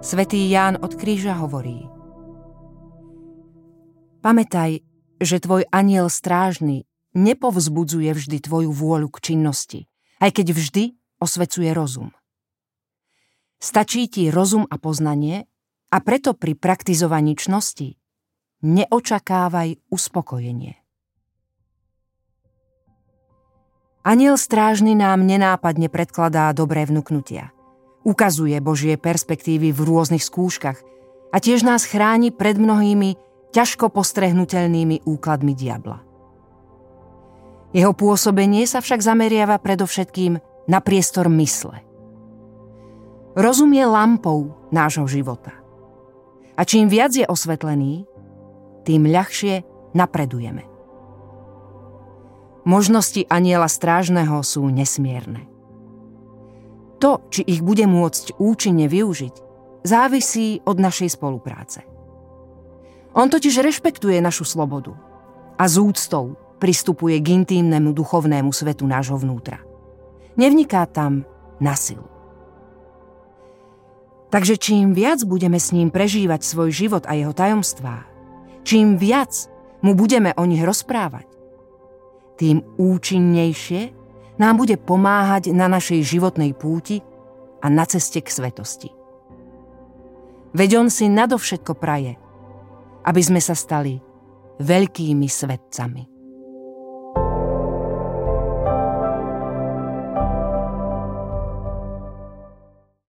Svetý Ján od kríža hovorí Pamätaj, že tvoj aniel strážny nepovzbudzuje vždy tvoju vôľu k činnosti, aj keď vždy osvecuje rozum. Stačí ti rozum a poznanie a preto pri praktizovaní čnosti neočakávaj uspokojenie. Aniel strážny nám nenápadne predkladá dobré vnúknutia – ukazuje Božie perspektívy v rôznych skúškach a tiež nás chráni pred mnohými ťažko postrehnutelnými úkladmi diabla. Jeho pôsobenie sa však zameriava predovšetkým na priestor mysle. Rozum je lampou nášho života. A čím viac je osvetlený, tým ľahšie napredujeme. Možnosti aniela strážneho sú nesmierne. To, či ich bude môcť účinne využiť, závisí od našej spolupráce. On totiž rešpektuje našu slobodu a z úctou pristupuje k intímnemu duchovnému svetu nášho vnútra. Nevniká tam na silu. Takže čím viac budeme s ním prežívať svoj život a jeho tajomstvá, čím viac mu budeme o nich rozprávať, tým účinnejšie nám bude pomáhať na našej životnej púti a na ceste k svetosti. Veď on si nadovšetko praje, aby sme sa stali veľkými svetcami.